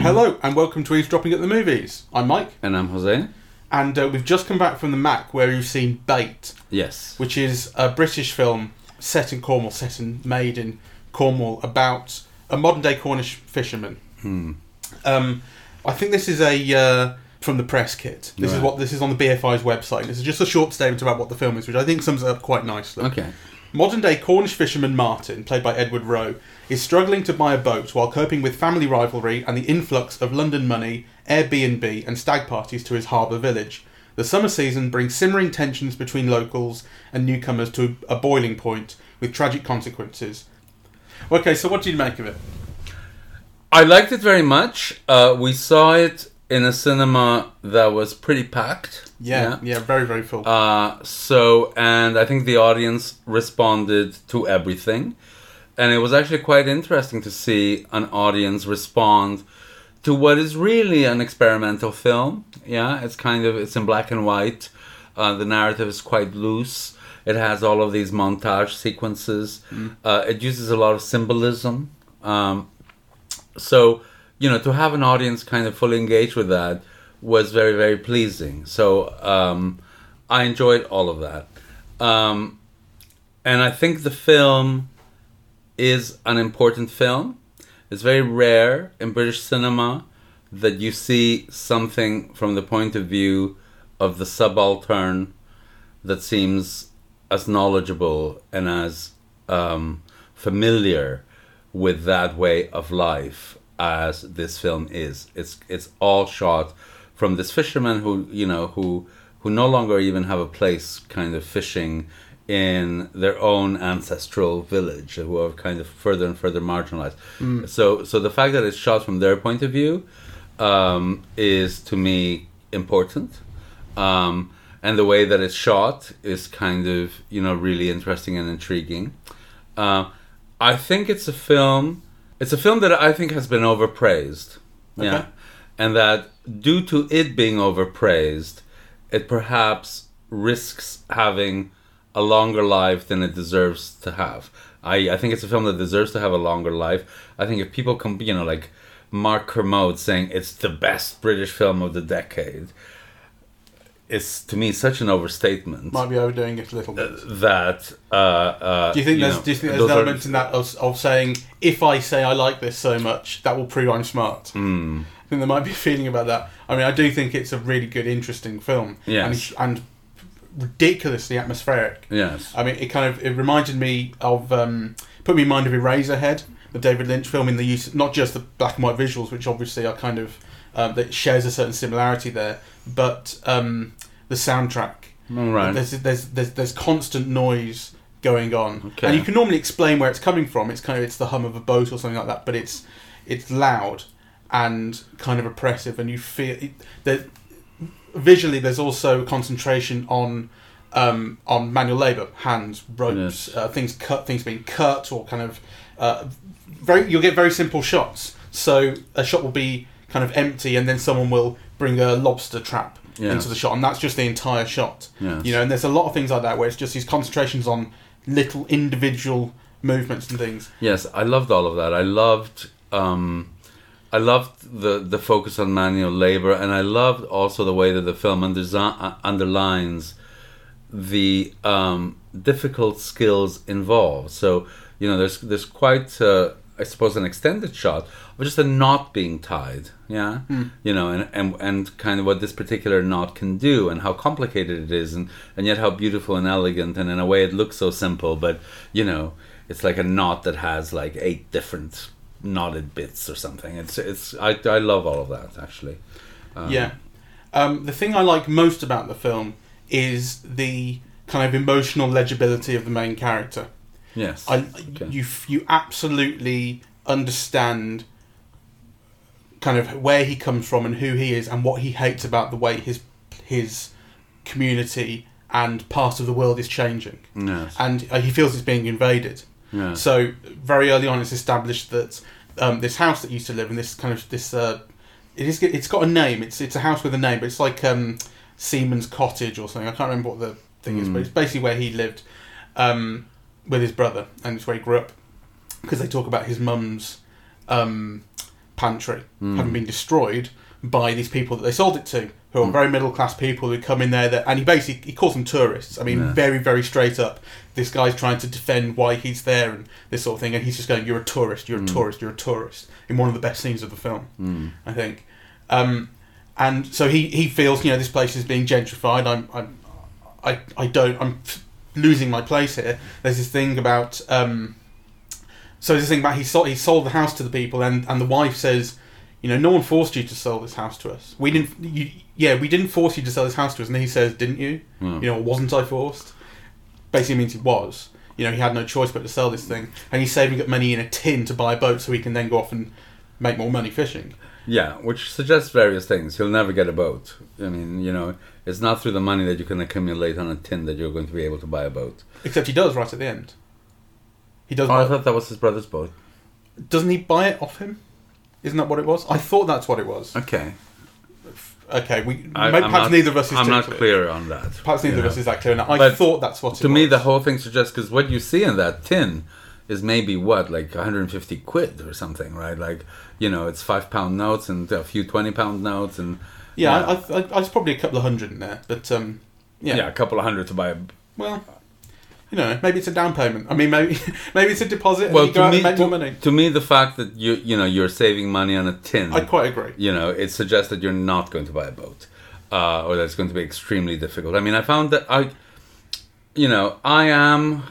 Hello and welcome to Eavesdropping at the Movies. I'm Mike, And I'm Jose. and uh, we've just come back from the Mac where you've seen Bait, Yes. which is a British film set in Cornwall, set and made in Cornwall about a modern day Cornish fisherman. Hmm. Um, I think this is a uh, from the press kit. This is what this is on the BFI's website. This is just a short statement about what the film is, which I think sums it up quite nicely. Okay. Modern day Cornish fisherman Martin, played by Edward Rowe, is struggling to buy a boat while coping with family rivalry and the influx of London money, Airbnb, and stag parties to his harbour village. The summer season brings simmering tensions between locals and newcomers to a boiling point, with tragic consequences. Okay, so what did you make of it? I liked it very much. Uh, we saw it in a cinema that was pretty packed. Yeah, yeah, very, very full. Uh, so, and I think the audience responded to everything. And it was actually quite interesting to see an audience respond to what is really an experimental film. Yeah, it's kind of, it's in black and white. Uh, the narrative is quite loose. It has all of these montage sequences. Uh, it uses a lot of symbolism. Um, so you know to have an audience kind of fully engaged with that was very very pleasing. So um, i enjoyed all of that. Um, and i think the film is an important film. It's very rare in british cinema that you see something from the point of view of the subaltern that seems as knowledgeable and as um, familiar with that way of life as this film is. It's it's all shot from this fisherman who you know who who no longer even have a place kind of fishing in their own ancestral village who are kind of further and further marginalized. So so the fact that it's shot from their point of view um, is to me important. Um, and the way that it's shot is kind of you know really interesting and intriguing. Uh, I think it's a film. It's a film that I think has been overpraised. Yeah, and that due to it being overpraised, it perhaps risks having a longer life than it deserves to have. I, I think it's a film that deserves to have a longer life. I think if people come, you know, like Mark Kermode saying it's the best British film of the decade, it's to me such an overstatement Might be overdoing it a little bit. that. Uh, uh, Do you think there's know, do you think there's an are- element in that of, of saying if I say I like this so much, that will prove I'm smart? Hmm. I think there might be a feeling about that. I mean, I do think it's a really good, interesting film, Yes. and, and ridiculously atmospheric. Yes. I mean, it kind of it reminded me of um, put me in mind of Eraserhead, the David Lynch film, in the use not just the black and white visuals, which obviously are kind of um, that shares a certain similarity there, but um, the soundtrack. All right. There's, there's there's there's constant noise going on, Okay. and you can normally explain where it's coming from. It's kind of it's the hum of a boat or something like that, but it's it's loud and kind of oppressive, and you feel it, that visually. There's also concentration on um, on manual labour, hands, ropes, Yes. uh, things cut, things being cut, or kind of uh, very. You'll get very simple shots. So a shot will be kind of empty, and then someone will bring a lobster trap Yes. into the shot, and that's just the entire shot. Yes. You know, and there's a lot of things like that where it's just these concentrations on little individual movements and things. Yes, I loved all of that. I loved um, I loved the the focus on manual labor, and I loved also the way that the film uh, underlines the um, difficult skills involved. So you know, there's there's quite uh, I suppose an extended shot of just a knot being tied. Yeah, you know, and, and and kind of what this particular knot can do, and how complicated it is, and and yet how beautiful and elegant, and in a way it looks so simple, but you know, it's like a knot that has like eight different knotted bits or something. It's it's I I love all of that actually. Um, yeah. Um, the thing I like most about the film is the kind of emotional legibility of the main character. Yes. I, Okay. you you absolutely understand kind of where he comes from and who he is and what he hates about the way his his community and part of the world is changing yes. and uh, he feels it's being invaded yes. so very early on it's established that um, this house that used to live in this kind of this uh, it is it's got a name it's it's a house with a name but it's like um, Seaman's cottage or something I can't remember what the thing is but it's basically where he lived um, with his brother, and it's where he grew up. Because they talk about his mum's um, pantry having been destroyed by these people that they sold it to, who are very middle class people who come in there. That, and he basically he calls them tourists. I mean, Yeah. very very straight up. This guy's trying to defend why he's there and this sort of thing, and he's just going, "You're a tourist. You're a tourist. You're a tourist." In one of the best scenes of the film, Mm. I think. Um, and so he, he feels, you know, this place is being gentrified. I'm, I'm I, I don't, I'm losing my place here. There's this thing about, um, so this thing about he sold, he sold the house to the people, and, and the wife says, you know, no one forced you to sell this house to us. We didn't, you, yeah, we didn't force you to sell this house to us. And he says, didn't you? Hmm. You know, wasn't I forced? Basically means he was. You know, he had no choice but to sell this thing, and he's saving up money in a tin to buy a boat so he can then go off and make more money fishing. Yeah, which suggests various things. He'll never get a boat. I mean, you know, it's not through the money that you can accumulate on a tin that you're going to be able to buy a boat. Except he does right at the end. He does. Oh, I buy- thought that was his brother's boat. doesn't he buy it off him? Isn't that what it was? I thought that's what it was. Okay. Okay, we I, maybe, I'm perhaps not, neither of us is I'm too not clear. on that. Perhaps neither you of us is that clear. Now. I But thought that's what it To was. me, the whole thing suggests because what you see in that tin is maybe what, like 150 quid or something, right? Like, you know, it's five pound notes and a few 20 pound notes and yeah, yeah. I, I, I, there's probably a couple of hundred in there, but um, yeah. yeah, a couple of hundred to buy a Well, you know, maybe it's a down payment. I mean, maybe maybe it's a deposit. And well to me to, more money. to me the fact that you you know you're saving money on a tin I quite agree. you know it suggests that you're not going to buy a boat uh, or that it's going to be extremely difficult i mean i found that i you know i am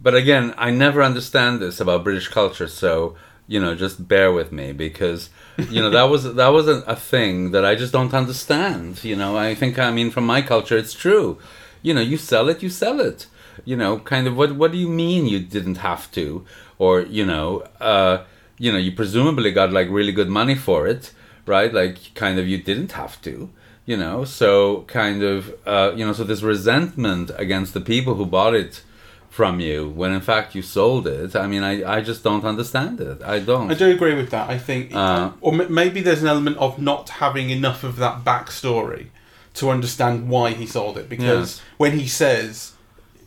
but again i never understand this about british culture so you know just bear with me because you know that was that was a, a thing that i just don't understand you know i think i mean from my culture it's true you know you sell it you sell it. You know kind of what what do you mean you didn't have to? Or you know uh you know you presumably got like really good money for it right? Like kind of you didn't have to you know? So kind of uh you know so this resentment against the people who bought it from you when in fact you sold it i mean i i just don't understand it. I don't. I do agree with that. I think, Uh, or m- maybe there's an element of not having enough of that backstory to understand why he sold it. Because Yes. when he says,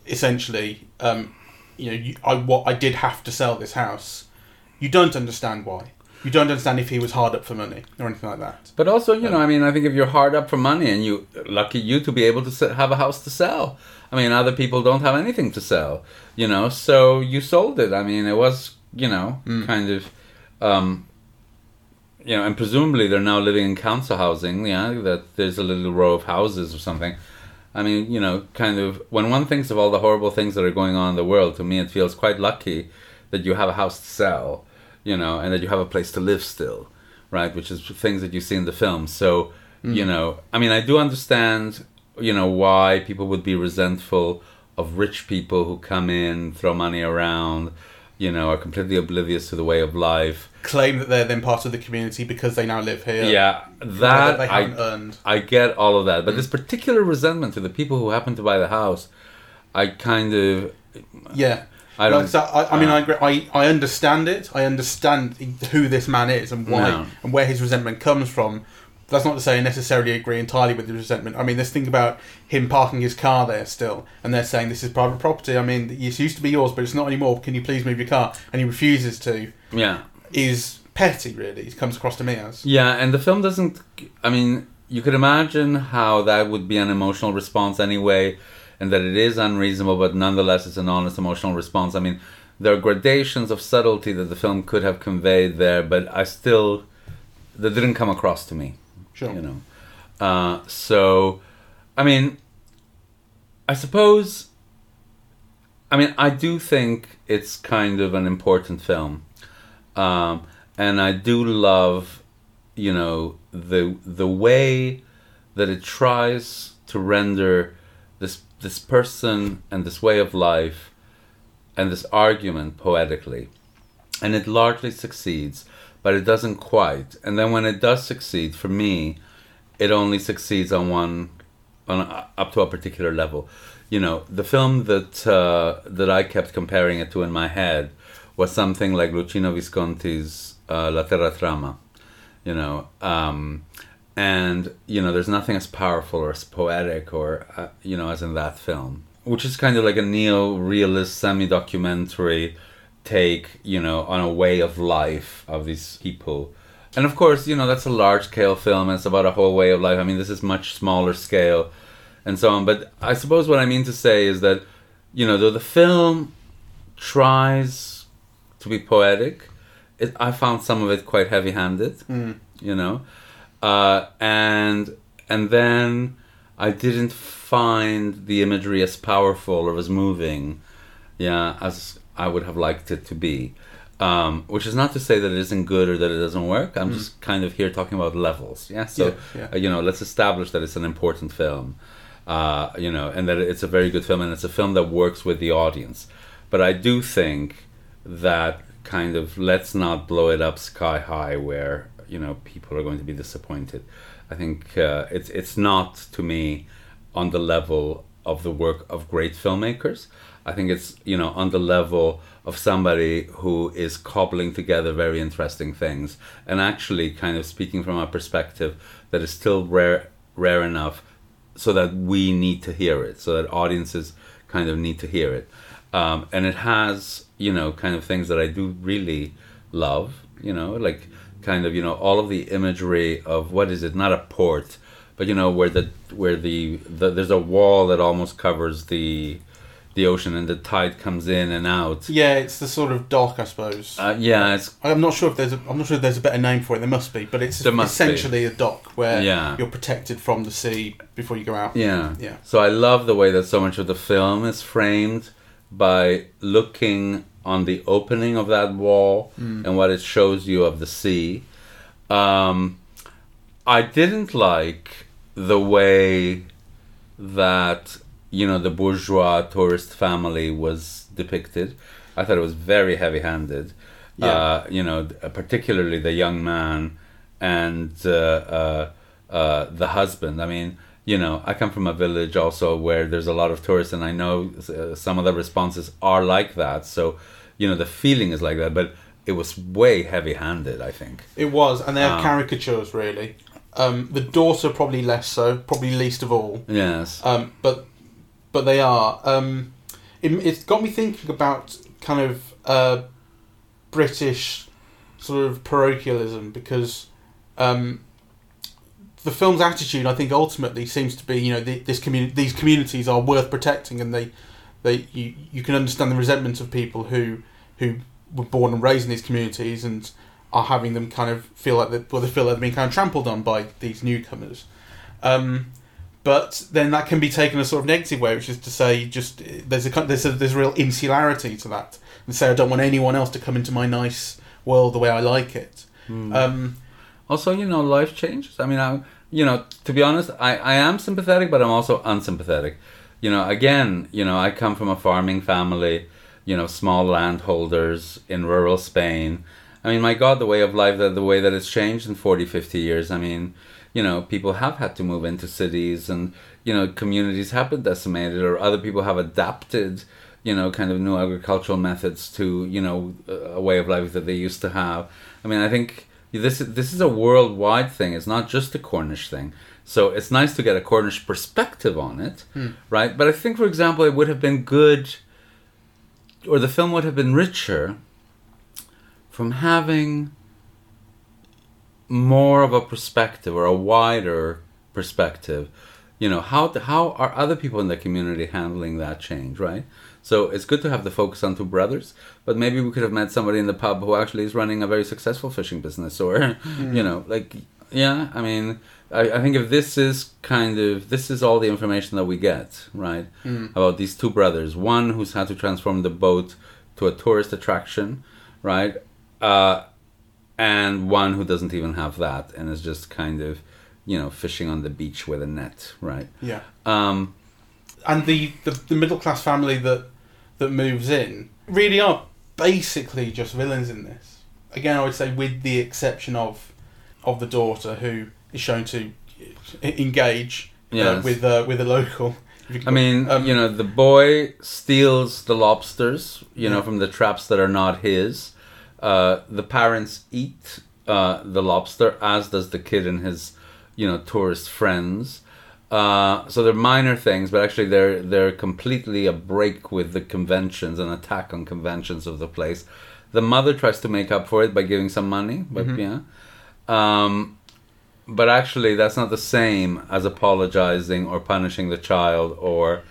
essentially, um, you know, you, I what I did have to sell this house, you don't understand why. You don't understand if he was hard up for money or anything like that. But also, you know, I mean, I think if you're hard up for money and you lucky you to be able to have a house to sell. I mean, other people don't have anything to sell, you know. So you sold it. I mean, it was, you know, kind of, um, you know, and presumably they're now living in council housing. Yeah, that there's a little row of houses or something. I mean, you know, kind of when one thinks of all the horrible things that are going on in the world, to me, it feels quite lucky that you have a house to sell, you know, and that you have a place to live still, right? Which is things that you see in the film. So, you hmm. know, I mean, I do understand, you know, why people would be resentful of rich people who come in, throw money around, you know, are completely oblivious to the way of life. Claim that they're then part of the community because they now live here. Yeah, or that they I haven't earned. I get all of that, but this particular resentment to the people who happen to buy the house, I kind of Yeah. I don't. so I, I mean, uh, I, agree, I I understand it. I understand who this man is and why Yeah. and where his resentment comes from. That's not to say I necessarily agree entirely with the resentment. I mean, this thing about him parking his car there still, and they're saying this is private property. I mean, it used to be yours, but it's not anymore. Can you please move your car? And he refuses to. yeah, Is petty, really. It comes across to me as. yeah, and the film doesn't. I mean, you could imagine how that would be an emotional response anyway, and that it is unreasonable, but nonetheless, it's an honest emotional response. I mean, there are gradations of subtlety that the film could have conveyed there, but I still that didn't come across to me. Sure. you know. Uh, so i mean i suppose i mean i do think it's kind of an important film. Um, and i do love you know the the way that it tries to render this this person and this way of life and this argument poetically. And it largely succeeds but it doesn't quite. And then when it does succeed for me it only succeeds on one on a, up to a particular level. You know the film that uh, that i kept comparing it to in my head was something like luchino visconti's uh, la terra trema you know um, and you know there's nothing as powerful or as poetic or uh, you know as in that film which is kind of like a neo-realist semi-documentary take, you know, on a way of life of these people. And of course, you know, that's a large scale film. It's about a whole way of life. I mean, this is much smaller scale and so on. But I suppose what I mean to say is that, you know, though the film tries to be poetic, it, I found some of it quite heavy handed, Mm. you know. Uh, and and then I didn't find the imagery as powerful or as moving, yeah, as I would have liked it to be. Um, which is not to say that it isn't good or that it doesn't work. I'm just kind of here talking about levels. Yeah. So Yeah, yeah. uh, you know, let's establish that it's an important film. Uh, you know, and that it's a very good film, and it's a film that works with the audience. But I do think that kind of let's not blow it up sky high where you know people are going to be disappointed. I think uh, it's it's not to me on the level of the work of great filmmakers. I think it's you know on the level of somebody who is cobbling together very interesting things and actually kind of speaking from a perspective that is still rare rare enough so that we need to hear it, so that audiences kind of need to hear it. Um, and it has, you know, kind of things that I do really love, you know, like kind of, you know, all of the imagery of what is it, not a port, but you know, where the where the, the there's a wall that almost covers the the ocean and the tide comes in and out. Yeah, it's the sort of dock, I suppose. Uh, yeah, it's I'm not sure if there's a, I'm not sure if there's a better name for it. There must be, but it's must be. essentially a dock where Yeah. you're protected from the sea before you go out. Yeah. Yeah. So I love the way that so much of the film is framed by looking on the opening of that wall and what it shows you of the sea. Um, I didn't like the way that you know the bourgeois tourist family was depicted. I thought it was very heavy-handed. Yeah. Uh, you know, particularly the young man and uh, uh, uh, the husband. I mean, you know, I come from a village also where there's a lot of tourists, and I know uh, some of the responses are like that. So, you know, the feeling is like that, but it was way heavy-handed. I think. It was, and they're Um, caricatures really. Um, the daughter probably less so, probably least of all. Yes. Um, but but they are. Um, it, it's got me thinking about kind of uh, British sort of parochialism because um, the film's attitude, I think, ultimately seems to be, you know, the, this community, these communities are worth protecting, and they, they, you, you can understand the resentment of people who, who were born and raised in these communities and are having them kind of feel like they, well, they feel like they're being kind of trampled on by these newcomers. Um, but then that can be taken a sort of negative way, which is to say, just there's a kind- there's a there's a real insularity to that, and say I don't want anyone else to come into my nice world the way I like it. Um, Also, you know, life changes. I mean, I, you know, to be honest, I, I am sympathetic, but I'm also unsympathetic. You know, again, you know, I come from a farming family, you know, small landholders in rural Spain. I mean, my God, the way of life, the, the way that it's changed in 40, 50 years. I mean, you know, people have had to move into cities and, you know, communities have been decimated or other people have adapted, you know, kind of new agricultural methods to, you know, a way of life that they used to have. I mean, I think this this is a worldwide thing. It's not just a Cornish thing. So it's nice to get a Cornish perspective on it, hmm. right? But I think, for example, it would have been good, or the film would have been richer from having more of a perspective or a wider perspective. You know, how how are other people in the community handling that change, right? So it's good to have the focus on two brothers, but maybe we could have met somebody in the pub who actually is running a very successful fishing business, or you know, like yeah. I mean, I, I think if this is kind of this is all the information that we get, right, about these two brothers, one who's had to transform the boat to a tourist attraction, right, uh, and one who doesn't even have that and is just kind of, you know, fishing on the beach with a net, right? yeah, Um, and the, the the middle class family that that moves in really are basically just villains in this. Again, I would say with the exception of of the daughter who is shown to engage uh, with uh, with a local. I mean, um, you know, the boy steals the lobsters, you know, Yeah. from the traps that are not his. Uh, the parents eat uh, the lobster, as does the kid and his, you know, tourist friends. Uh, so they're minor things, but actually they're they're completely a break with the conventions, an attack on conventions of the place. The mother tries to make up for it by giving some money, but yeah. Um, but actually, that's not the same as apologizing or punishing the child, or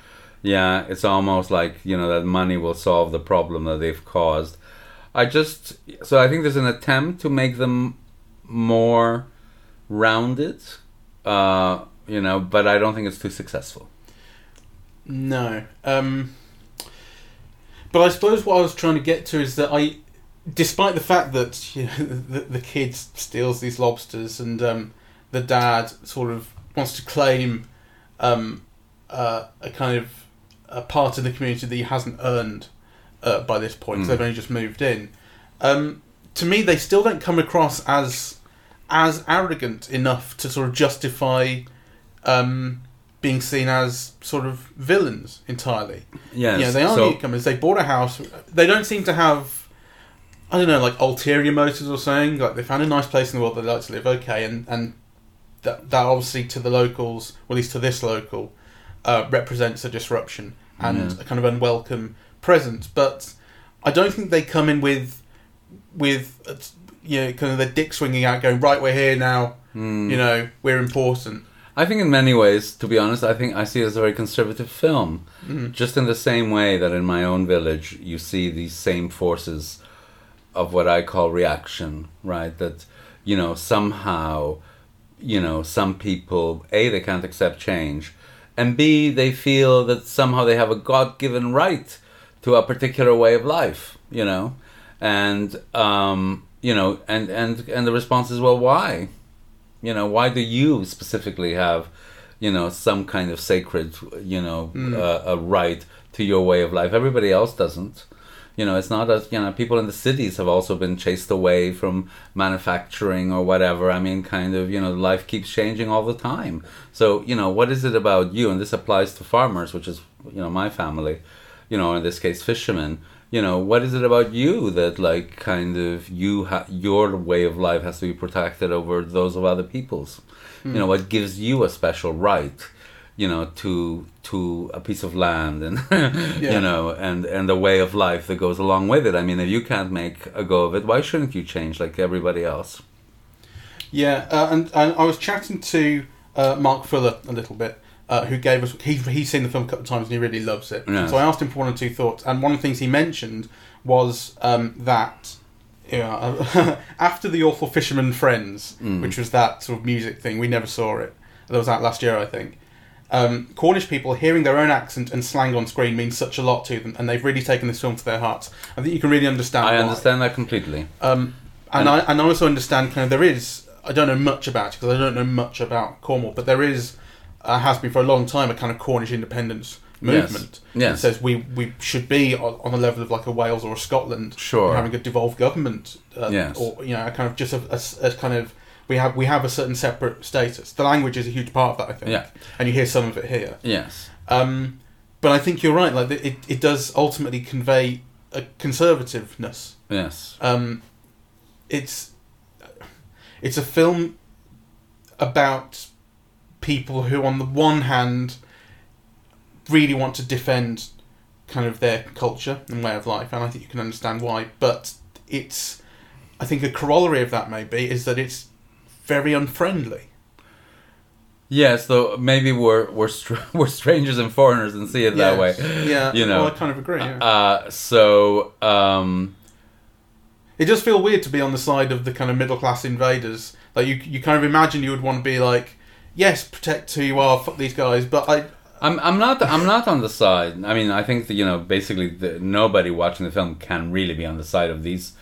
yeah, it's almost like you know that money will solve the problem that they've caused. I just so I think there's an attempt to make them more rounded, uh, you know, but I don't think it's too successful. No. Um, but I suppose what I was trying to get to is that I, despite the fact that you know, the, the kid steals these lobsters and um, the dad sort of wants to claim um, uh, a kind of a part of the community that he hasn't earned uh, by this point, Mm. they've only just moved in. Um, to me, they still don't come across as as arrogant enough to sort of justify um, being seen as sort of villains entirely. Yes. Yeah, they are so, newcomers. They bought a house. They don't seem to have, I don't know, like ulterior motives or something. Like they found a nice place in the world they like to live. Okay, and and that that obviously to the locals, or at least to this local, uh, represents a disruption and Yeah. a kind of unwelcome presence. But I don't think they come in with with you know kind of their dick swinging out, going right, we're here now. mm, You know, we're important. I think in many ways, to be honest, I think I see it as a very conservative film. Mm. Just in the same way that in my own village, you see these same forces of what I call reaction, right? That, you know, somehow, you know, some people, A, they can't accept change, and B, they feel that somehow they have a God given right to a particular way of life, you know? And, um, you know, and, and, and the response is, well, why? You know, why do you specifically have, you know, some kind of sacred, you know, Mm. uh, a right to your way of life? Everybody else doesn't. You know, it's not as you know, people in the cities have also been chased away from manufacturing or whatever. I mean, kind of, you know, life keeps changing all the time. So, you know, what is it about you? And this applies to farmers, which is, you know, my family, you know, in this case, fishermen. You know, what is it about you that, like, kind of, you ha- your way of life has to be protected over those of other people's? You know, what gives you a special right? you know to to a piece of land and Yeah. you know and and the way of life that goes along with it i mean if you can't make a go of it why shouldn't you change like everybody else Yeah, uh, and, and I was chatting to uh, Mark Fuller a little bit, uh, who gave us he he's seen the film a couple of times and he really loves it. Yes. So I asked him for one or two thoughts, and one of the things he mentioned was um, that. Yeah, after the awful Fisherman Friends, Mm. which was that sort of music thing, we never saw it. That was out last year, I think. Um, Cornish people hearing their own accent and slang on screen means such a lot to them, and they've really taken this film to their hearts. I think you can really understand. i why. understand that completely Um, and, And- I and I also understand kind of there is I don't know much about it because I don't know much about Cornwall, but there is uh, has been for a long time a kind of Cornish independence movement. Yes. that says we we should be on, the level of like a Wales or a Scotland, Sure. having a devolved government, uh, Yes. or you know, a kind of just a kind of we have we have a certain separate status. The language is a huge part of that, I think. Yeah. and you hear some of it here. yes Um, but I think you're right. Like it, it does ultimately convey a conservativeness yes um, it's it's a film about people who, on the one hand, really want to defend kind of their culture and way of life, and I think you can understand why. But it's, I think, a corollary of that maybe is that it's very unfriendly. yes though maybe we're we're str- we're strangers and foreigners and see it that way Yeah, you know Well, I kind of agree. Yeah. uh so um It does feel weird to be on the side of the kind of middle class invaders. Like you, you kind of imagine you would want to be like, yes, protect who you are, fuck these guys. But I, I'm I'm not I'm not on the side. I mean, I think that, you know basically the, nobody watching the film can really be on the side of these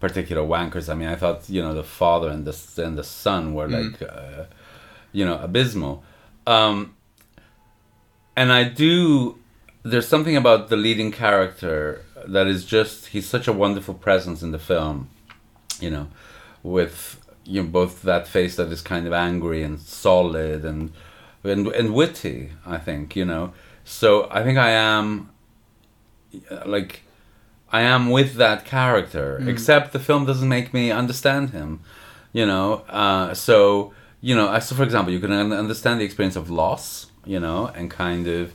particular wankers. I mean, I thought you know the father and the and the son were like uh, you know abysmal. Um, and I do. There's something about the leading character that is just he's such a wonderful presence in the film. You know, with you know both that face that is kind of angry and solid and and and witty. I think you know. So I think I am like I am with that character. Except the film doesn't make me understand him. You know. Uh, so you know. So for example, you can understand the experience of loss. you know, and kind of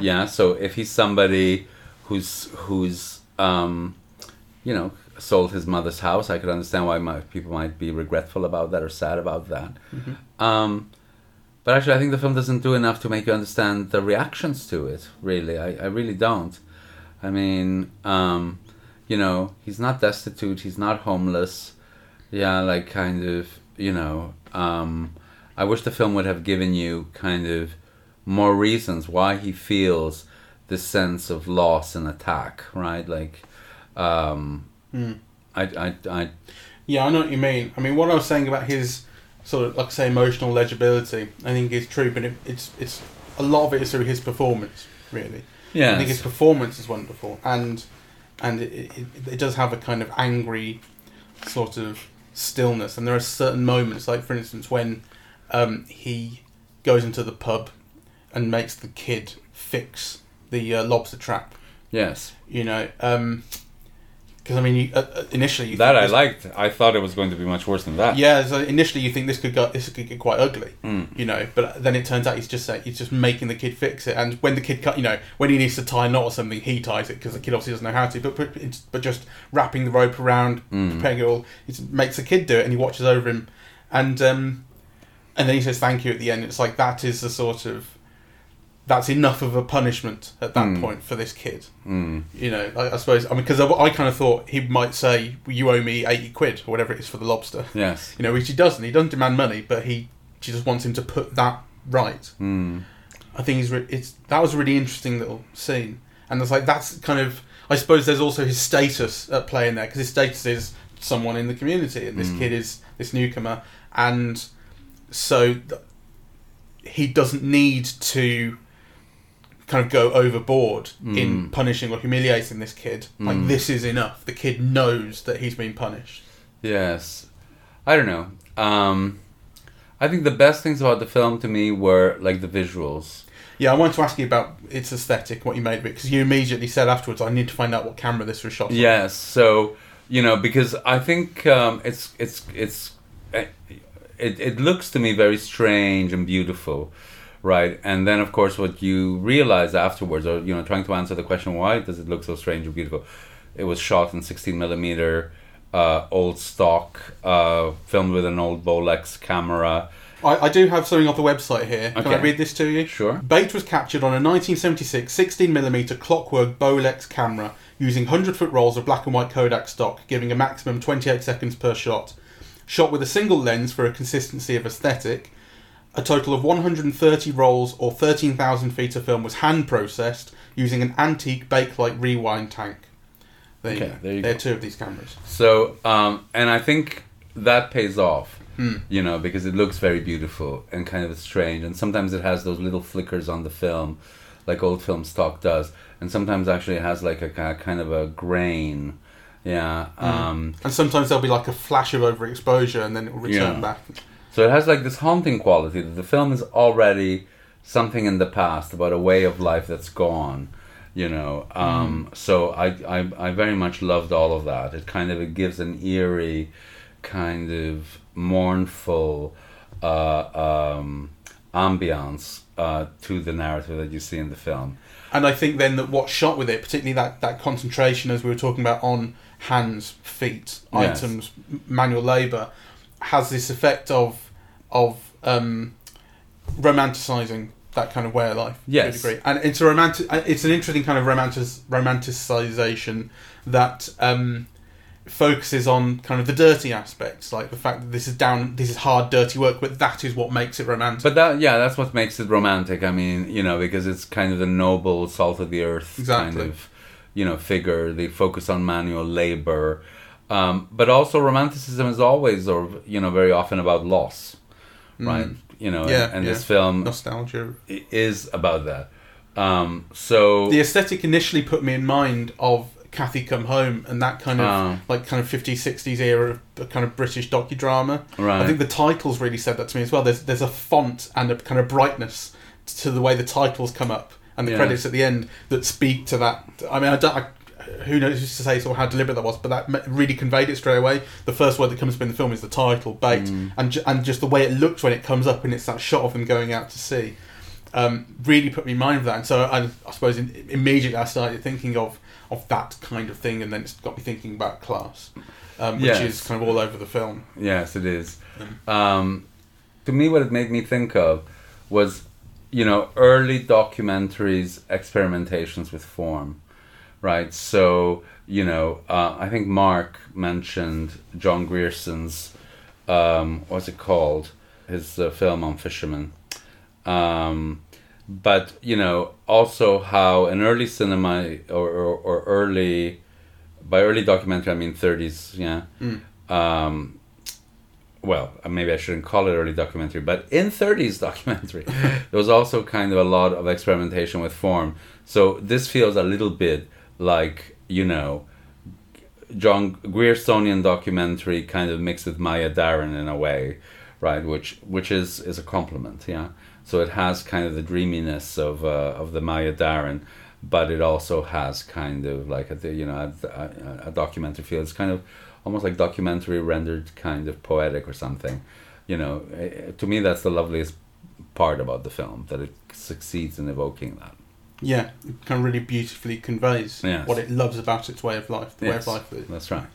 yeah. So if he's somebody who's who's um, you know sold his mother's house, I could understand why my, people might be regretful about that or sad about that. Um, but actually, I think the film doesn't do enough to make you understand the reactions to it. Really, I, I really don't. I mean, um, you know, he's not destitute. He's not homeless. Yeah, like kind of, you know. Um, I wish the film would have given you kind of more reasons why he feels this sense of loss and attack, right? Like, um, Hmm. I, I, I, Yeah, I know what you mean. I mean, what I was saying about his sort of, like I say, emotional legibility, I think is true, but it, it's it's a lot of it is through his performance, really. yeah, I think his performance is wonderful, and and it, it, it does have a kind of angry sort of stillness. And there are certain moments, like for instance, when um, he goes into the pub and makes the kid fix the uh, lobster trap. yes. You know, because I mean, you, uh, uh, initially you That I this- liked. I thought it was going to be much worse than that. Yeah, so initially you think this could go, this could get quite ugly, Mm. you know, but then it turns out he's just he's just making the kid fix it, and when the kid cut, you know, when he needs to tie a knot or something, he ties it because the kid obviously doesn't know how to, but but, but just wrapping the rope around, Mm. preparing it all, it makes the kid do it, and he watches over him, and um, and then he says thank you at the end. It's like that is the sort of that's enough of a punishment at that Mm. point for this kid. Mm. You know, I, I suppose. I mean, because I, I kind of thought he might say, "You owe me eighty quid or whatever it is for the lobster." Yes. You know, which he doesn't. He doesn't demand money, but he she just wants him to put that right. Mm. I think he's re- it's that was a really interesting little scene, and it's like that's kind of I suppose there's also his status at play in there because his status is someone in the community, and this Mm. kid is this newcomer, and so th- he doesn't need to kind of go overboard in Mm. punishing or humiliating this kid. Like Mm. this is enough. The kid knows that he's been punished. Yes. I don't know. Um, I think the best things about the film to me were like the visuals. Yeah, I wanted to ask you about its aesthetic, what you made of it, because you immediately said afterwards, "I need to find out what camera this was shot." on." Yes. So you know, because I think um, it's it's it's eh, it it looks to me very strange and beautiful, right? And then of course, what you realize afterwards, or you know, trying to answer the question, why does it look so strange and beautiful? It was shot in 16 millimeter, uh, old stock, uh, filmed with an old Bolex camera. I, I do have something off the website here. Can I read this to you? Sure. Bait was captured on a 1976 16mm clockwork Bolex camera using 100 foot rolls of black and white Kodak stock, giving a maximum 28 seconds per shot. Shot with a single lens for a consistency of aesthetic. A total of 130 rolls or 13,000 feet of film was hand processed using an antique Bakelite rewind tank. There you Okay, go. there you there go. are two of these cameras. So, um, and I think that pays off, Hmm. you know, because it looks very beautiful and kind of strange. And sometimes it has those little flickers on the film, like old film stock does. And sometimes actually it has like a ki- kind of a grain. Yeah. Hmm. Um, And sometimes there'll be like a flash of overexposure and then it will return Yeah. back. So it has like this haunting quality that the film is already something in the past about a way of life that's gone. You know, um, so I, I I very much loved all of that. It kind of it gives an eerie, kind of mournful uh, um, ambiance uh, to the narrative that you see in the film. And I think then that what's shot with it, particularly that, that concentration, as we were talking about, on hands, feet, Yes. items, manual labour, has this effect of of um, romanticising that kind of way of life. Yes. degree. and it's a romantic. uh, It's an interesting kind of romantic romanticisation that um, focuses on kind of the dirty aspects, like the fact that this is down, this is hard, dirty work, but that is what makes it romantic. But that yeah, that's what makes it romantic. I mean, you know, because it's kind of the noble, salt of the earth Exactly. kind of, you know, figure. They focus on manual labor, um, but also romanticism is always, or you know, very often about loss, right? You know, Mm. Yeah, and, and this film Nostalgia. is about that. Um, so the aesthetic initially put me in mind of Cathy Come Home and that kind of Ah. like kind of 50s 60s era of kind of British docudrama. Right. I think the titles really said that to me as well. There's there's a font and a kind of brightness to the way the titles come up and the Yeah. credits at the end that speak to that. I mean, I don't. I, who knows who's to say sort of how deliberate that was, but that really conveyed it straight away. The first word that comes up in the film is the title, bait, Mm. and ju- and just the way it looks when it comes up and it's that shot of them going out to sea. um, really put me in mind of that. And so I, I suppose in, immediately I started thinking of of that kind of thing, and then it's got me thinking about class, um, which Yes. is kind of all over the film. Yes, it is. Um, to me, what it made me think of was, you know, early documentaries, experimentations with form, right? So, you know, uh, I think Mark mentioned John Grierson's, um, what's it called? His uh, film on fishermen. Um, but, you know, also how in early cinema or, or, or early, by early documentary, I mean 30s, yeah. Um, well, maybe I shouldn't call it early documentary, but in 30s documentary, there was also kind of a lot of experimentation with form. So this feels a little bit like, you know, John Griersonian documentary kind of mixed with Maya Deren in a way, right? Which which is is a compliment, yeah. So it has kind of the dreaminess of uh, of the Maya Deren, but it also has kind of like a you know a, a, a documentary feel. It's kind of almost like documentary rendered kind of poetic or something. You know, eh, to me that's the loveliest part about the film that it succeeds in evoking that. Yeah, it kind of really beautifully conveys Yes. what it loves about its way of life. The way of life. That, That's right.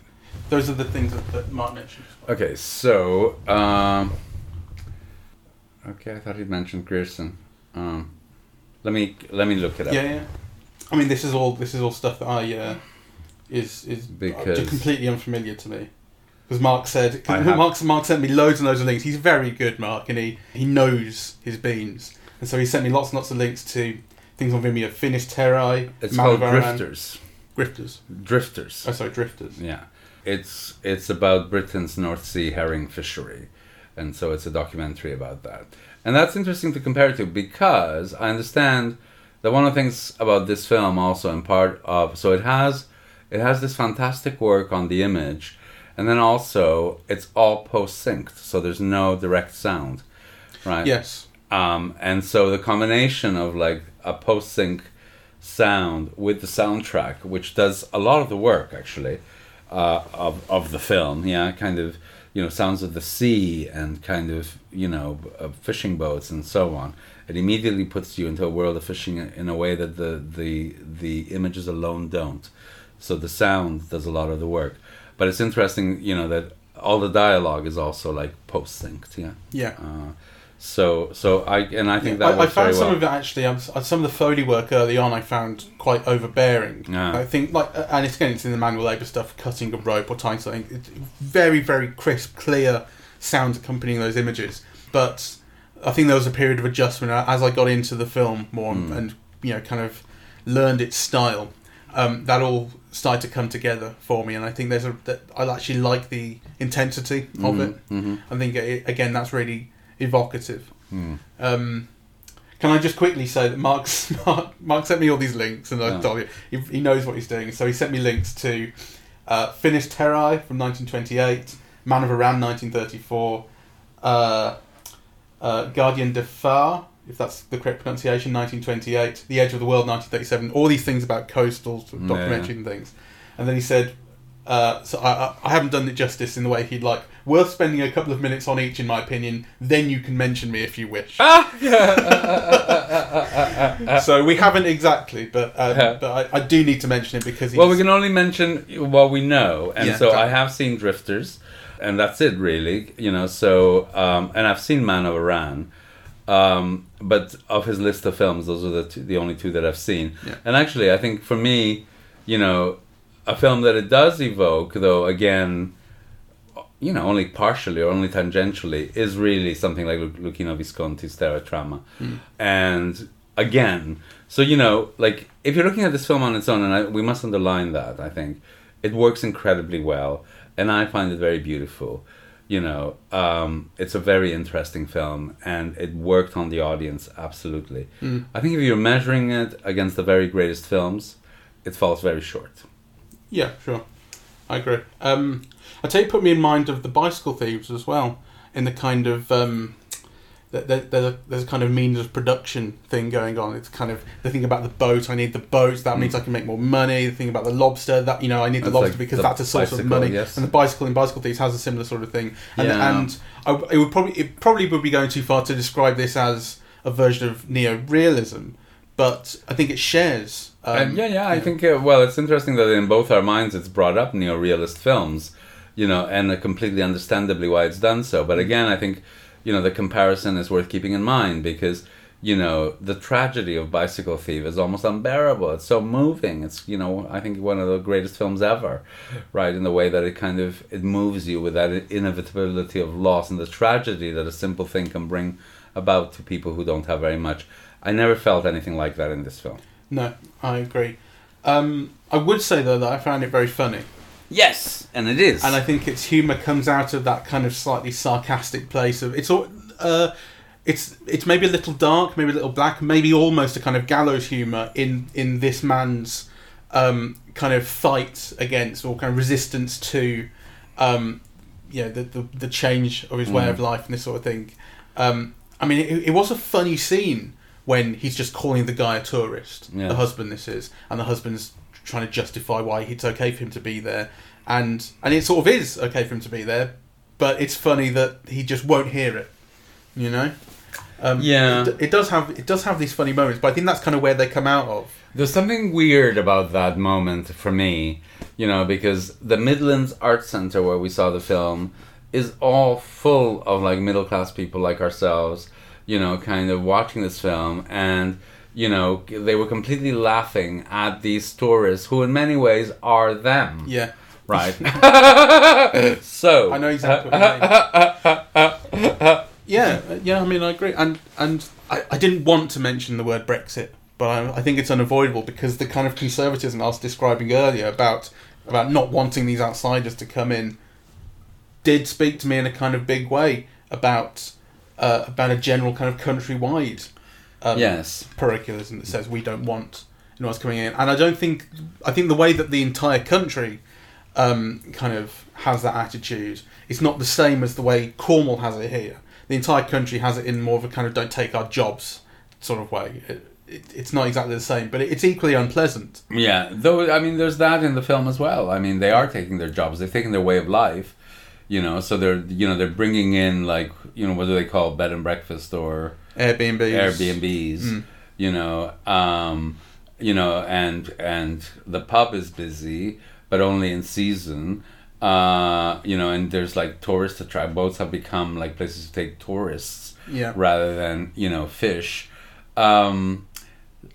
those are the things that, that Mark mentioned. Okay, so um, okay, I thought he mentioned Grierson. Um, let me let me look it up. Yeah, yeah. I mean, this is all this is all stuff that I uh, is is Because- completely unfamiliar to me. Because Mark said, Mark, Mark sent me loads and loads of links. He's very good, Mark, and he, he knows his beans. And so he sent me lots and lots of links to things on Vimeo. Finis Terrae, It's called Aran- Drifters. Grifters. Drifters. Oh, sorry, Drifters. Yeah, it's it's about Britain's North Sea herring fishery, and so it's a documentary about that. And that's interesting to compare to because I understand that one of the things about this film also in part of so it has it has this fantastic work on the image, and then also it's all post synced, so there's no direct sound, right? Yes. Um, and so the combination of like a post sync sound with the soundtrack, which does a lot of the work actually uh, of of the film, yeah, kind of you know sounds of the sea and kind of you know uh, fishing boats and so on. It immediately puts you into a world of fishing in a way that the the the images alone don't. So the sound does a lot of the work, but it's interesting, you know, that all the dialogue is also like post synced, yeah. Yeah. Uh, so so I and I think Yeah, that I, I found some well. of it actually. um, Some of the foley work early on, I found quite overbearing. Yeah. I think, like, uh, and it's again, it's in the manual labour stuff, cutting a rope or tying something. It's very, very crisp, clear sounds accompanying those images. But I think there was a period of adjustment uh, as I got into the film more Mm. and you know, kind of learned its style. Um, that all started to come together for me, and I think there's a that I actually like the intensity of Mhm, it. mhm. I think it, again that's really evocative. Mm. Um, can I just quickly say that Mark's, Mark, Mark sent me all these links, and I told you he, he knows what he's doing. So he sent me links to uh, Finis Terrae from 1928, Man of Aran 1934, uh, uh, Gardiens de Phare, if that's the correct pronunciation, 1928, The Edge of the World 1937. All these things about coastal sort of Yeah. documentary and things. And then he said, uh, so I, I- haven't done it justice in the way he'd like. Worth spending a couple of minutes on each, in my opinion. Then you can mention me if you wish. Ah! so we haven't exactly, but uh, Yeah. but I, I do need to mention it because he's, Well, we can only mention what we know, and Yeah, so I have seen Drifters, and that's it really. You know, so um, and I've seen Man of Aran, um, but of his list of films, those are the two, the only two that I've seen. Yeah. And actually, I think for me, you know, a film that it does evoke, though, again. You know, only partially or only tangentially is really something like Lu- Luchino Visconti's Terra Trema, and again, so you know, like if you're looking at this film on its own, and I, we must underline that, I think it works incredibly well, and I find it very beautiful. You know, um, it's a very interesting film, and it worked on the audience absolutely. Mm. I think if you're measuring it against the very greatest films, it falls very short. Yeah, sure. I agree. Um, I tell you, put me in mind of the bicycle thieves as well. In the kind of um, th- th- there's a there's a kind of means of production thing going on. It's kind of the thing about the boat. I need the boat. That means I can make more money. The thing about the lobster. That you know, I need the It's lobster like because the that's a source of bicycle, money. yes. And the bicycle in bicycle thieves has a similar sort of thing. And, Yeah. and I, it would probably it probably would be going too far to describe this as a version of neo-realism, but I think it shares. Um, yeah, yeah, I think, uh, well, it's interesting that in both our minds it's brought up neo realist films, you know, and uh, completely understandably why it's done so. But again, I think, you know, the comparison is worth keeping in mind because, you know, the tragedy of Bicycle Thief is almost unbearable. It's so moving. It's, you know, I think one of the greatest films ever, right? In the way that it kind of, it moves you with that inevitability of loss and the tragedy that a simple thing can bring about to people who don't have very much. I never felt anything like that in this film. No, I agree. Um, I would say though that I found it very funny, Yes, and it is. and I think its humour comes out of that kind of slightly sarcastic place of it's all. Uh, it's it's maybe a little dark, maybe a little black, maybe almost a kind of gallows humour in in this man's um, kind of fight against or kind of resistance to, um, you know, the, the the change of his way Mm. of life and this sort of thing. Um, I mean, it, it was a funny scene when he's just calling the guy a tourist, Yeah. the husband this is, and the husband's trying to justify why it's okay for him to be there, and and it sort of is okay for him to be there, but it's funny that he just won't hear it, you know. Um, Yeah. it, it does have it does have these funny moments, but I think that's kind of where they come out of. There's something weird about that moment for me, you know, because the Midlands Art Center where we saw the film is all full of like middle class people like ourselves, you know, kind of watching this film and you know, they were completely laughing at these tourists who in many ways are them. Yeah, Right. so I know exactly what you mean. yeah, uh, yeah. I mean, I agree, and and I, I didn't want to mention the word Brexit, but I, I think it's unavoidable because the kind of conservatism I was describing earlier about about not wanting these outsiders to come in did speak to me in a kind of big way about uh, about a general kind of countrywide um, Yes. parochialism that says we don't want anyone else coming in, and I don't think I think the way that the entire country um, kind of has that attitude is not the same as the way Cornwall has it here. The entire country has it in more of a kind of "don't take our jobs" sort of way. It, it, it's not exactly the same, but it, it's equally unpleasant. Yeah, though I mean, there's that in the film as well. I mean, they are taking their jobs, they're taking their way of life, you know. So they're you know they're bringing in like you know what do they call bed and breakfast or Airbnb, Airbnbs, Mm. you know, um, you know, and and the pub is busy, but only in season. Uh, you know, and there's like tourist attract boats have become like places to take tourists Yeah, rather than you know fish um,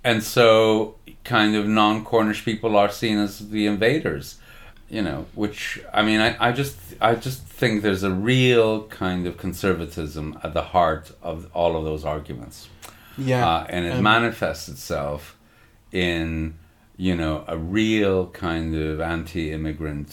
and so kind of non-cornish people are seen as the invaders you know which i mean i, I just i just think there's a real kind of conservatism at the heart of all of those arguments. Yeah, uh, and it Um, manifests itself in you know a real kind of anti-immigrant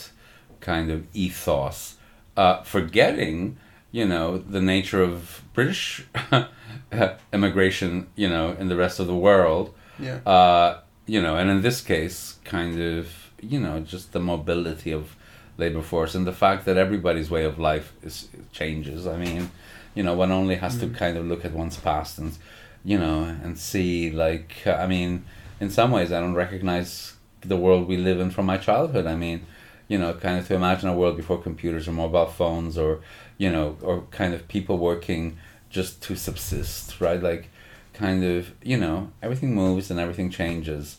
kind of ethos. Uh, forgetting you know the nature of british immigration you know in the rest of the world. Yeah, uh, you know, and in this case, kind of, you know, just the mobility of labor force and the fact that everybody's way of life is changes. I mean, you know, one only has to mm. kind of look at one's past and, you know, and see like, I mean, in some ways, I don't recognize the world we live in from my childhood. I mean, you know, kind of to imagine a world before computers or mobile phones or, you know, or kind of people working just to subsist, right? Like, kind of you know everything moves and everything changes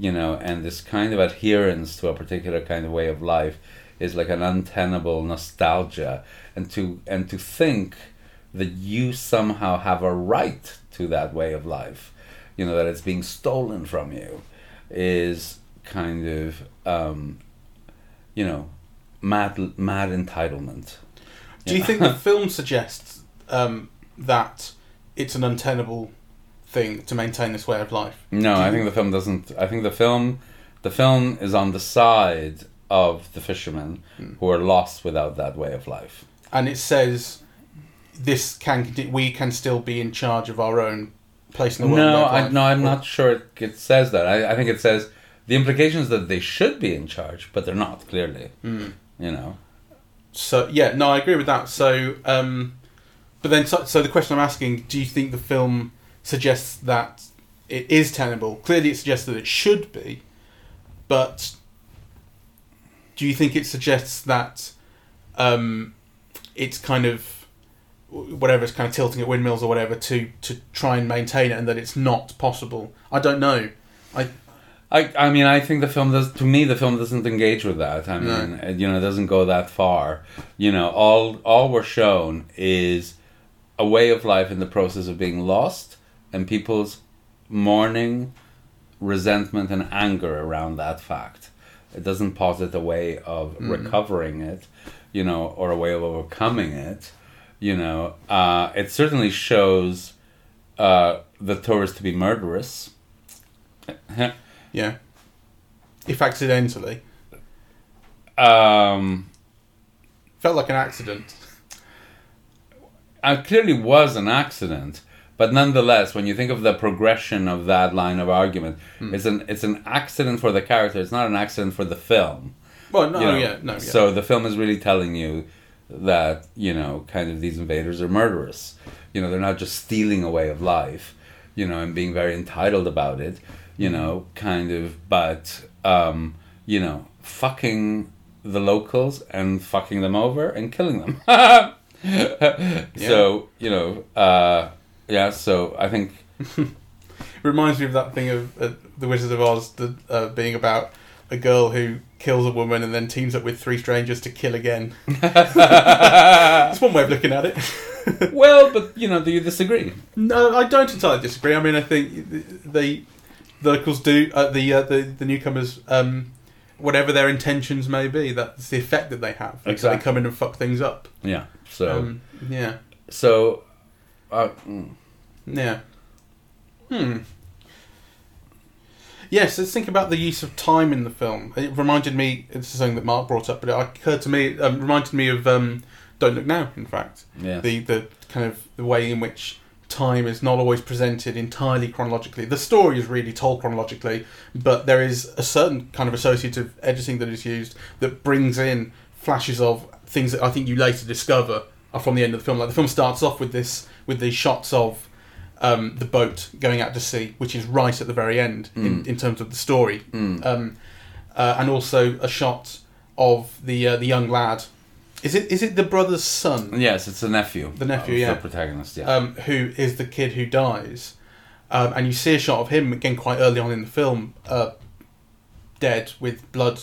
you know and this kind of adherence to a particular kind of way of life is like an untenable nostalgia. And to and to think that you somehow have a right to that way of life you know that it's being stolen from you is kind of um, you know mad mad entitlement. Do you think the film suggests um, that it's an untenable thing to maintain this way of life? No, I think the film doesn't. I think the film, the film is on the side of the fishermen Hmm. who are lost without that way of life. And it says this can we can still be in charge of our own place in the world. No, I, no, I'm Or- not sure it, it says that. I, I think it says the implication is that they should be in charge, but they're not. Clearly, Hmm. you know. So yeah, no, I agree with that. So, um, but then so, so the question I'm asking: Do you think the film suggests that it is tenable? Clearly, it suggests that it should be, but do you think it suggests that um, it's kind of whatever it's kind of tilting at windmills or whatever to to try and maintain it, and that it's not possible. I don't know. I I, I mean, I think the film does. To me, the film doesn't engage with that. I No. mean, it, you know, it doesn't go that far. You know, all all we're shown is a way of life in the process of being lost, and people's mourning, resentment, and anger around that fact. It doesn't posit a way of recovering it, you know, or a way of overcoming it. You know, uh, it certainly shows uh, the tourist to be murderous. yeah. If accidentally, um, felt like an accident. it clearly was an accident, but nonetheless, when you think of the progression of that line of argument, it's an it's an accident for the character. It's not an accident for the film. Well, no, you know? yeah, no, yeah. So the film is really telling you that you know, kind of these invaders are murderous. You know, they're not just stealing a way of life. You know, and being very entitled about it. You know, kind of, but um, you know, fucking the locals and fucking them over and killing them. So you know, uh, yeah. So I think reminds me of that thing of uh, the Wizard of Oz the, uh, being about a girl who kills a woman and then teams up with three strangers to kill again. That's one way of looking at it. well, but you know, do you disagree? no, I don't entirely disagree. I mean, I think the the locals do uh, the, uh, the the newcomers. Um, Whatever their intentions may be, that's the effect that they have. Exactly. They come in and fuck things up. Yeah. So Um, yeah, so. Uh, mm. yeah. Hmm. Yes, let's think about the use of time in the film. It reminded me. It's something that Mark brought up, but it occurred to me. It um, reminded me of um, "Don't Look Now." In fact, Yeah. the the kind of the way in which time is not always presented entirely chronologically. The story is really told chronologically, but there is a certain kind of associative editing that is used that brings in flashes of things that I think you later discover are from the end of the film. Like the film starts off with this with these shots of um, the boat going out to sea, which is right at the very end in, in terms of the story, Mm. um, uh, and also a shot of the uh, the young lad. Is it is it the brother's son? Yes, it's the nephew. The nephew, yeah. The protagonist. Yeah. um, who is the kid who dies, um, and you see a shot of him again quite early on in the film, uh, dead with blood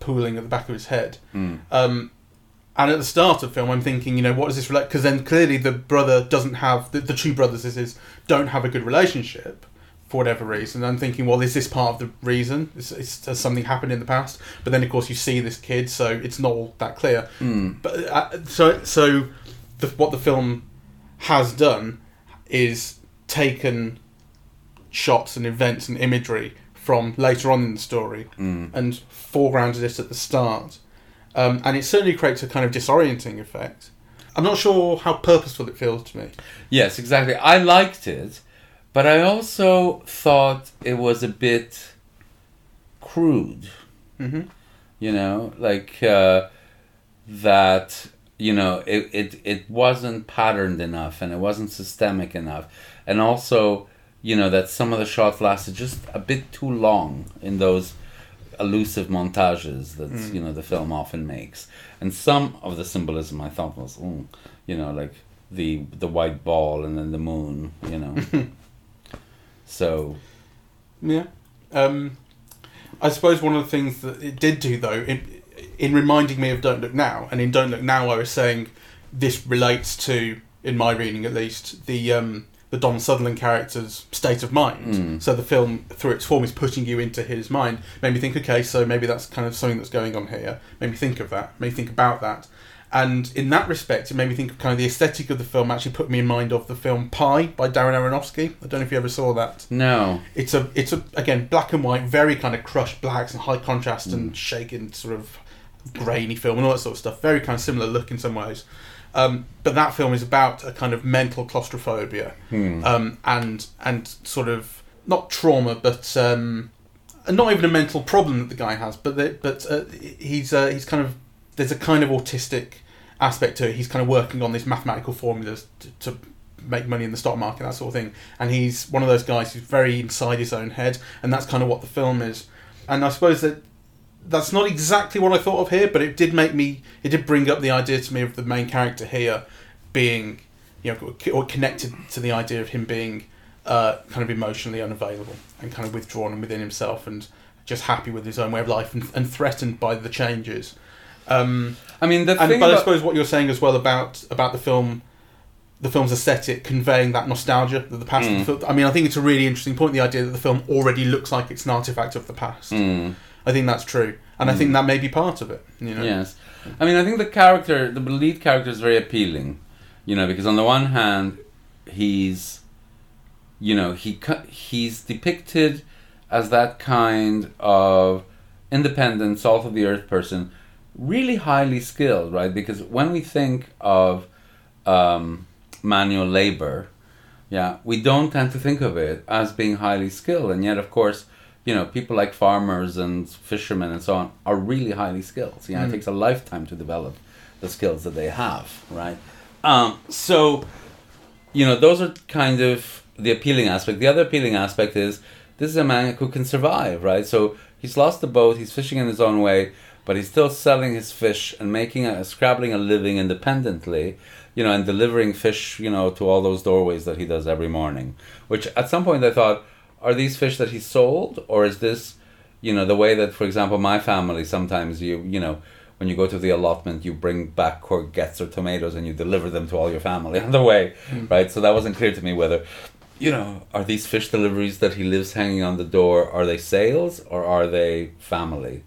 pooling at the back of his head. Mm. And at the start of the film, I'm thinking, you know, what does this relate? Because then clearly the brother doesn't have the, the two brothers. This is don't have a good relationship for whatever reason. I'm thinking, well, is this part of the reason? Is, is, has something happened in the past? But then, of course, you see this kid, so it's not all that clear. Mm. But uh, so so, the, what the film has done is taken shots and events and imagery from later on in the story Mm. and foregrounded it at the start, um, and it certainly creates a kind of disorienting effect. I'm not sure how purposeful it feels to me. Yes, exactly. I liked it, but I also thought it was a bit crude. Mm-hmm. You know, like uh, that. You know, it, it it wasn't patterned enough, and it wasn't systemic enough, and also, you know, that some of the shots lasted just a bit too long in those elusive montages that Mm. you know the film often makes, and some of the symbolism I thought was, mm, you know, like the the white ball and then the moon, you know. so Yeah. Um, I suppose one of the things that it did do, though, in, in reminding me of Don't Look Now, and in Don't Look Now, I was saying this relates to, in my reading at least, the um, the Don Sutherland character's state of mind. Mm. So the film, through its form, is putting you into his mind. Made me think, okay, so maybe that's kind of something that's going on here. Made me think of that. Made me think about that. And in that respect, it made me think of kind of the aesthetic of the film. Actually, put me in mind of the film Pi by Darren Aronofsky. I don't know if you ever saw that no, it's a it's a again black and white, very kind of crushed blacks and high contrast and shaken sort of grainy film and all that sort of stuff. Very kind of similar look in some ways. Um, but that film is about a kind of mental claustrophobia Hmm. um, and and sort of not trauma, but um, not even a mental problem that the guy has, but the, but uh, he's uh, he's kind of there's a kind of autistic aspect to it. He's kind of working on these mathematical formulas to, to make money in the stock market, that sort of thing. And he's one of those guys who's very inside his own head, and that's kind of what the film is. And I suppose that that's not exactly what I thought of here, but it did make me, it did bring up the idea to me of the main character here being you know, or connected to the idea of him being uh, kind of emotionally unavailable and kind of withdrawn and within himself and just happy with his own way of life and, and threatened by the changes. Um, I mean, the and, but I suppose what you're saying as well about about the film, the film's aesthetic conveying that nostalgia of the past. Mm. I mean, I think it's a really interesting point. The idea that the film already looks like it's an artifact of the past. Mm. I think that's true, and I think that may be part of it. You know, Yes, I mean, I think the character, the lead character, is very appealing. You know, because on the one hand, he's, you know, he he's depicted as that kind of independent, salt of the earth person, really highly skilled, right? Because when we think of um, manual labor, yeah, we don't tend to think of it as being highly skilled, and yet, of course, you know, people like farmers and fishermen and so on are really highly skilled. You know, it Mm. takes a lifetime to develop the skills that they have, right? Um, so, you know, those are kind of the appealing aspect. The other appealing aspect is this is a man who can survive, right? So he's lost the boat, he's fishing in his own way, but he's still selling his fish and making a scrabbling a living independently, you know, and delivering fish, you know, to all those doorways that he does every morning. Which at some point I thought, are these fish that he sold, or is this, you know, the way that, for example, my family sometimes you, you know, when you go to the allotment, you bring back courgettes or tomatoes and you deliver them to all your family on the way, mm. right? So that wasn't clear to me whether, you know, are these fish deliveries that he lives hanging on the door, are they sales or are they family,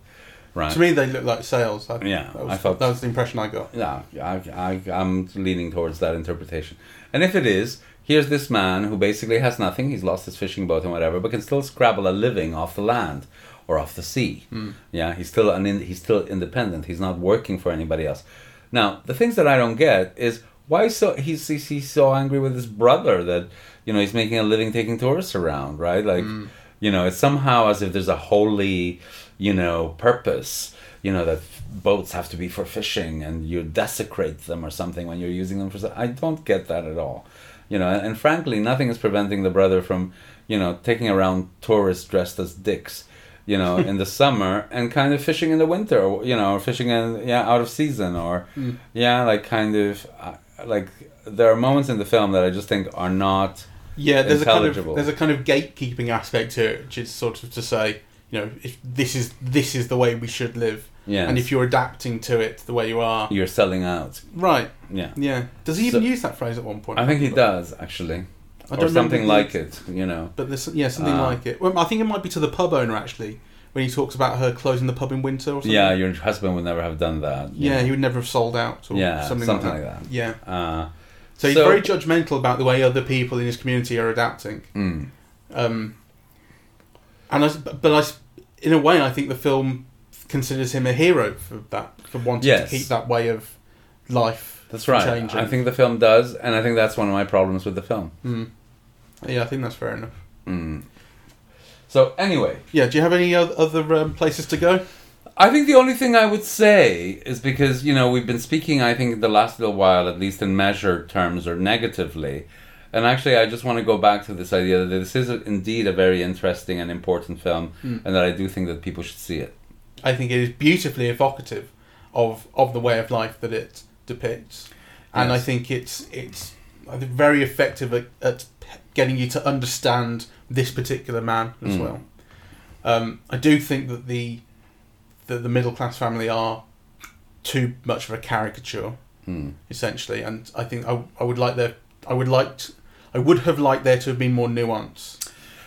right? To me, they look like sales. I, Yeah, that was, I thought- that was the impression I got. Yeah, I, I, I'm leaning towards that interpretation. And if it is, here's this man who basically has nothing. He's lost his fishing boat and whatever, but can still scrabble a living off the land or off the sea. Hmm. Yeah, he's still an in, he's still independent. He's not working for anybody else. Now, the things that I don't get is why so he's he's, he's so angry with his brother that you know he's making a living taking tourists around, right? Like, hmm. you know, it's somehow as if there's a holy, you know, purpose. You know that boats have to be for fishing, and you desecrate them or something when you're using them for. I don't get that at all. You know, and, and frankly, nothing is preventing the brother from, you know, taking around tourists dressed as dicks, you know, in the summer and kind of fishing in the winter, or, you know, or fishing in yeah out of season, or yeah, like kind of uh, like there are moments in the film that I just think are not. Yeah, there's a kind of there's a kind of gatekeeping aspect to it, which is sort of to say, you know, if this is this is the way we should live, Yeah, and if you're adapting to it the way you are, you're selling out, right? yeah. Yeah. Does he even So- use that phrase at one point? I think he does actually, I or don't something remember like it. You know, But there's yeah something Ah. like it. Well, I think it might be to the pub owner actually when he talks about her closing the pub in winter or something. yeah, your husband would never have done that. you Yeah, know. he would never have sold out or Yeah, something, something like, like that. Yeah. Uh, So he's So- very judgmental about the way other people in his community are adapting. mm, Um, and I, but I, in a way, I think the film considers him a hero for that, for wanting Yes. to keep that way of life. that's right. Changing. I think the film does, and I think that's one of my problems with the film. Mm. Yeah, I think that's fair enough. Mm. So anyway, Yeah. Do you have any other um, places to go? I think the only thing I would say is because you know we've been speaking, I think the last little while, at least in measured terms or negatively, and actually I just want to go back to this idea that this is a, indeed a very interesting and important film, Mm. and that I do think that people should see it. I think it is beautifully evocative of of the way of life that it depicts, and I think it's it's very effective at, at getting you to understand this particular man as Mm. well. Um, I do think that the that the middle class family are too much of a caricature, Mm. essentially, and I think I, I would like there I would like I would have liked there to have been more nuance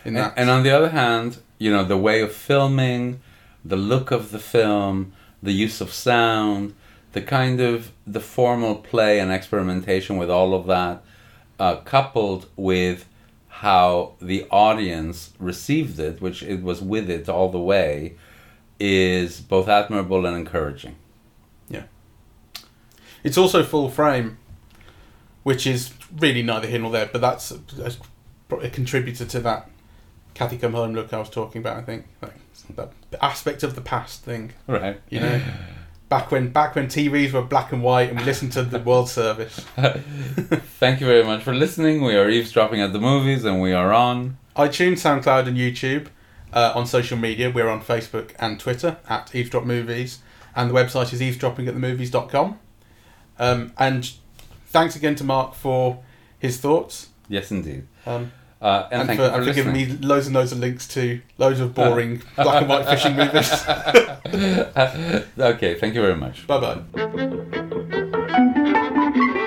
in And, that. and on the other hand, you know, the way of filming, the look of the film, the use of sound, the kind of the formal play and experimentation with all of that, uh, coupled with how the audience received it, which it was with it all the way, is both admirable and encouraging. Yeah. It's also full frame, which is really neither here nor there, but that's a, a, a contributor to that Cathy Come Home look I was talking about. I think like, that aspect of the past thing. Right. You know, back when back when TVs were black and white and we listened to the World Service. Thank you very much for listening. We are eavesdropping at the movies, and we are on. iTunes, SoundCloud, and YouTube. Uh, on social media, we're on Facebook and Twitter at Eavesdrop Movies, and the website is eavesdroppingatthemovies.com. Um, and thanks again to Mark for his thoughts. Yes, indeed. Um, uh, and, and for, for, for giving me loads and loads of links to loads of boring uh. black and white fishing movies. okay, thank you very much. Bye bye.